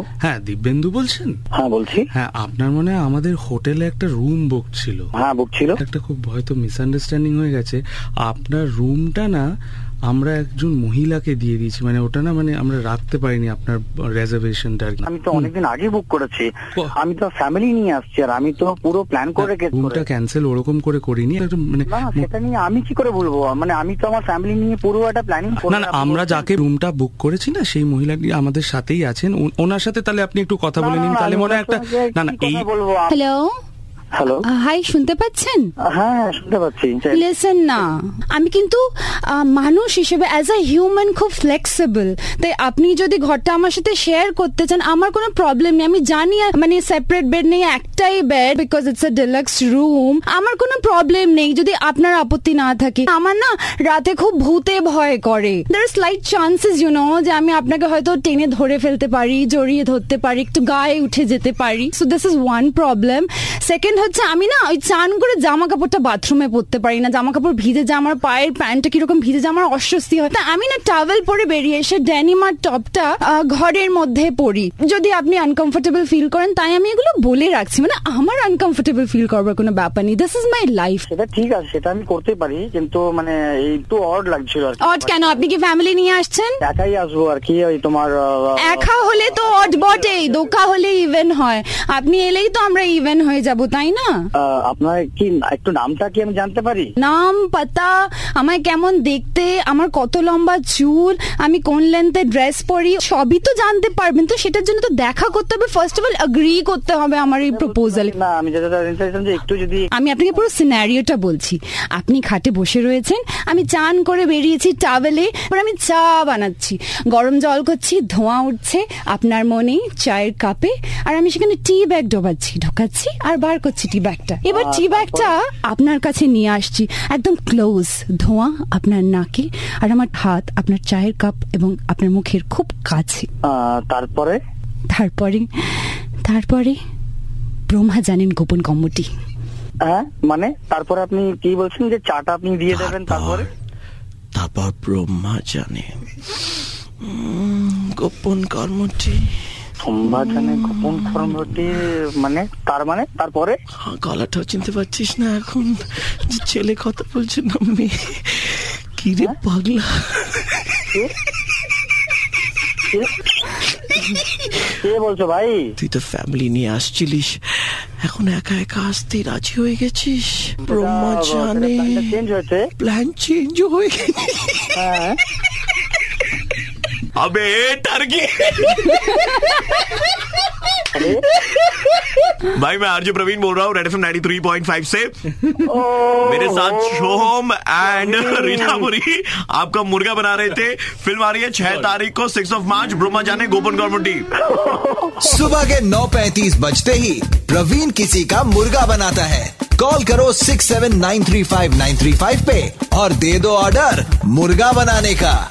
হ্যাঁ দিব্যেন্দু বলছেন? হ্যাঁ বলছি। হ্যাঁ আপনার মনে হয় আমাদের হোটেলে একটা রুম বুক ছিল? হ্যাঁ বুক ছিল। একটা খুব হয়তো মিসআন্ডারস্ট্যান্ডিং হয়ে গেছে। আপনার রুমটা না আমরা একজন মহিলাকে দিয়ে দিয়েছি মানে ওটা না মানে আমরা রাখতে পারিনি আপনার রেজার্ভেশনটা আর কি। আমি তো অনেকদিন আগে বুক করেছি। আমি তো ফ্যামিলি নিয়ে আসছি আর আমি তো পুরো প্ল্যান করে রেখে রুমটা ক্যান্সেল ওরকম করে করিনি মানে না সেটা নিয়ে আমি কি করে বলব? মানে আমি তো আমার ফ্যামিলি নিয়ে পুরো একটা প্ল্যানিং না না আমরা যাকে রুমটা বুক করেছি না সেই মহিলাটি আমাদের সাথেই আছেন। ওনার সাথে তাহলে আপনি একটু কথা বলে নিন তাহলে মনে হয় একটা না না এই বলব? হ্যালো হ্যালো হাই শুনতে পাচ্ছেন? হ্যাঁ হ্যাঁ, শুনতে পাচ্ছি লিসেন না। আমি কিন্তু মানুষ হিসেবে অ্যাজ আ হিউম্যান খুব ফ্লেক্সিবল তাই আপনি যদি ঘরটা আমার সাথে শেয়ার করতে চান আমার কোনো প্রবলেম নেই। আমি জানি মানে সেপারেট বেড নেই একটাই bed because it's a deluxe room আমার কোনো প্রবলেম নেই যদি আপনার আপত্তি না থাকে। আমার না রাতে খুব ভূতে ভয় করে। There slight chances you know যে আমি আপনাকে হয়তো টেনে ধরে ফেলতে পারি জড়িয়ে ধরতে পারি একটু গায়ে উঠে যেতে পারি। So this is one problem second হচ্ছে আমি না ওই চান করে জামা কাপড়টা বাথরুমে পরতে পারি না। জামা কাপড় ভিজে যায় আমার পায়ের প্যান্টটা কীরকম ভিজে যায় আমার অস্বস্তি হয়। তা আমি না টাওয়েল পরে বেরিয়ে এসে ড্যানিমার টপটা ঘরের মধ্যে পরি। যদি আপনি আনকমফোর্টেবল ফিল করেন তাই আমি এগুলো বলে রাখছি। মানে আমার আনকমফোর্টেবল ফিল করবার কোনো ব্যাপার নেই। দিস ইজ মাই লাইফ সেটা ঠিক আছে সেটা আমি করতে পারি কিন্তু মানে একটু অড লাগছিল অট কেন? আপনি কি ফ্যামিলি নিয়ে আসছেন? একাই আসব আর কি ওই তোমার একা হলে তো অট বটেই দোকা হলে ইভেন হয়। আপনি এলেই তো আমরা ইভেন হয়ে যাব তাই না? আপনার কি একটু নামটা কি আমি জানতে পারি? নাম পাতা আমায় কেমন দেখতে আমার কত লম্বা চুল আমি কোন লেন্থে ড্রেস পরি সবই তো জানতে পারবেন। তো সেটার জন্য তো দেখা করতে হবে। ফার্স্ট অফ অল এগ্রি করতে হবে আমার এই প্রপোজাল না। আমি যেটা জানতে চাইছিলাম যে একটু যদি আমি আপনাকে পুরো সিনারিওটা বলছি। আপনি খাটে বসে রয়েছেন আমি চান করে বেরিয়েছি টাওয়েলে এবার আমি চা বানাচ্ছি। গরম জল করছি ধোঁয়া উঠছে আপনার মনে চায়ের কাপে আর আমি সেখানে টি ব্যাগ ডোবাচ্ছি ঢোকাচ্ছি আর বার করছি। টি ব্যাগটা এবার টি ব্যাগটা আপনার কাছে নিয়ে আসছি। একদম ক্লোজ ধোঁয়া আপনার নাকে আর আমার হাত আপনার চায়ের কাপ এবং আপনার মুখের খুব কাছে। তারপরে? তারপরে তারপরে ব্রহ্মা জানেন গোপন কম্মটি। হ্যাঁ মানে? তারপরে আপনি কি বলছেন যে চাটা আপনি দিয়ে দেবেন তারপরে তারপর? ব্রহ্মা জানে গোপন কর্মটি জানে গোপন কর্মটি মানে তার মানে? তারপরে? হ্যাঁ, গলাটাও চিনতে পারছিস না এখন। যে ছেলে কথা বলছে না মেয়ে। কি রে পাগলা। কে- কে? বলছো ভাই? তুই তো ফ্যামিলি নিয়ে আসছিলিস। এখন একা একা আসতে রাজি হয়ে গেছিস? ব্রহ্মা জানে। প্ল্যান চেঞ্জ হয়ে গেছে। হ্যাঁ। अबे डर गए भाई मैं आरजे प्रवीण बोल रहा हूँ Red F ninety three point five से। मेरे साथ शोहम एंड रीनापुरी आपका मुर्गा बना रहे थे। फ़िल्म आ रही है छह तारीख को सिक्स ऑफ़ मार्च ब्रह्मा जाने गोपन गवर्नमेंट सुबह के 9:35 बजते ही प्रवीण किसी का मुर्गा बनाता है। कॉल करो 6793593 पे और दे दो ऑर्डर मुर्गा बनाने का।